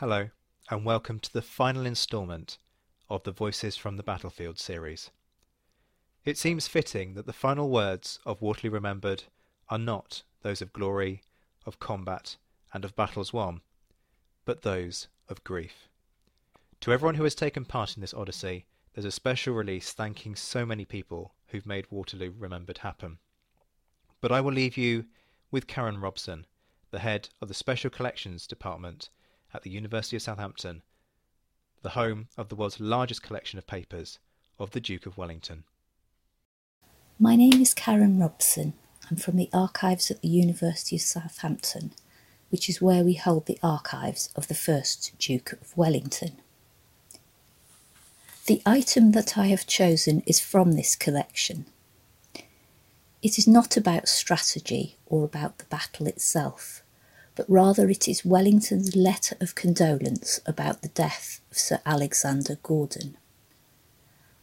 Hello, and welcome to the final instalment of the Voices from the Battlefield series. It seems fitting that the final words of Waterloo Remembered are not those of glory, of combat, and of battles won, but those of grief. To everyone who has taken part in this odyssey, there's a special release thanking so many people who've made Waterloo Remembered happen. But I will leave you with Karen Robson, the head of the Special Collections Department at the University of Southampton, the home of the world's largest collection of papers of the Duke of Wellington. My name is Karen Robson. I'm from the archives at the University of Southampton, which is where we hold the archives of the first Duke of Wellington. The item that I have chosen is from this collection. It is not about strategy or about the battle itself, but rather it is Wellington's letter of condolence about the death of Sir Alexander Gordon.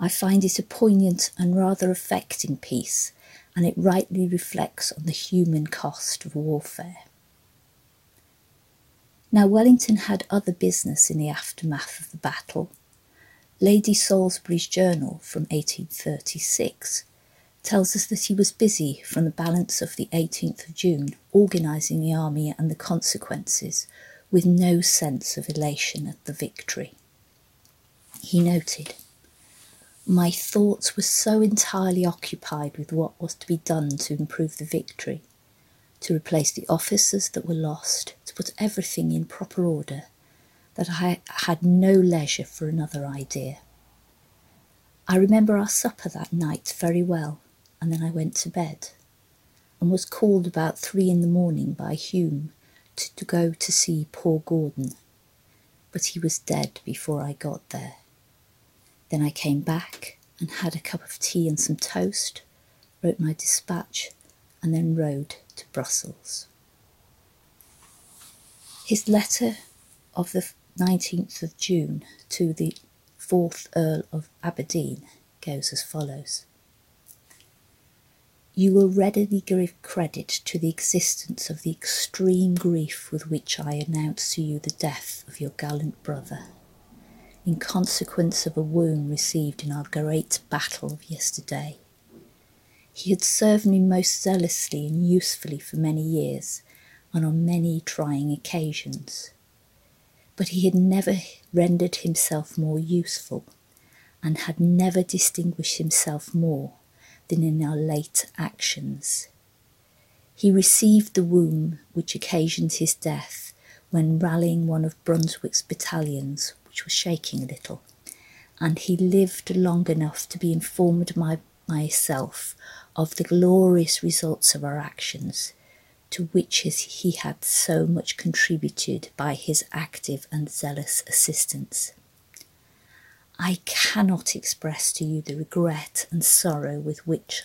I find it a poignant and rather affecting piece, and it rightly reflects on the human cost of warfare. Now, Wellington had other business in the aftermath of the battle. Lady Salisbury's journal from 1836 tells us that he was busy from the balance of the 18th of June, organising the army and the consequences, with no sense of elation at the victory. He noted, My thoughts were so entirely occupied with what was to be done to improve the victory, to replace the officers that were lost, to put everything in proper order, that I had no leisure for another idea. I remember our supper that night very well and then I went to bed and was called about three in the morning by Hume to, to go to see poor Gordon, but he was dead before I got there. Then I came back and had a cup of tea and some toast, wrote my dispatch, and then rode to Brussels. His letter of the 19th of June to the 4th Earl of Aberdeen goes as follows you will readily give credit to the existence of the extreme grief with which I announce to you the death of your gallant brother, in consequence of a wound received in our great battle of yesterday. He had served me most zealously and usefully for many years, and on many trying occasions. But he had never rendered himself more useful, and had never distinguished himself more than in our late actions. He received the wound which occasioned his death when rallying one of Brunswick's battalions, which was shaking a little, and he lived long enough to be informed by myself of the glorious results of our actions, to which he had so much contributed by his active and zealous assistance. I cannot express to you the regret and sorrow with which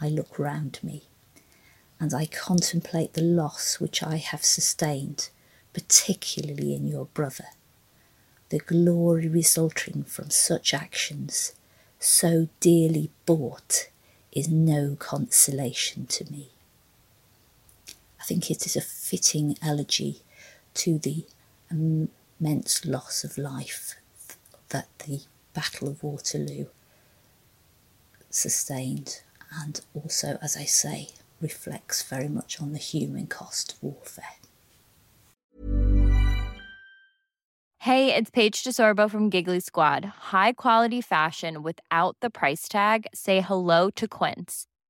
I look round me. and I contemplate the loss which I have sustained, particularly in your brother. The glory resulting from such actions, so dearly bought, is no consolation to me. I think it is a fitting elegy to the immense loss of life that the Battle of Waterloo sustained, and also, as I say, reflects very much on the human cost of warfare. Hey, it's Paige DeSorbo from Giggly Squad. High quality fashion without the price tag? Say hello to Quince.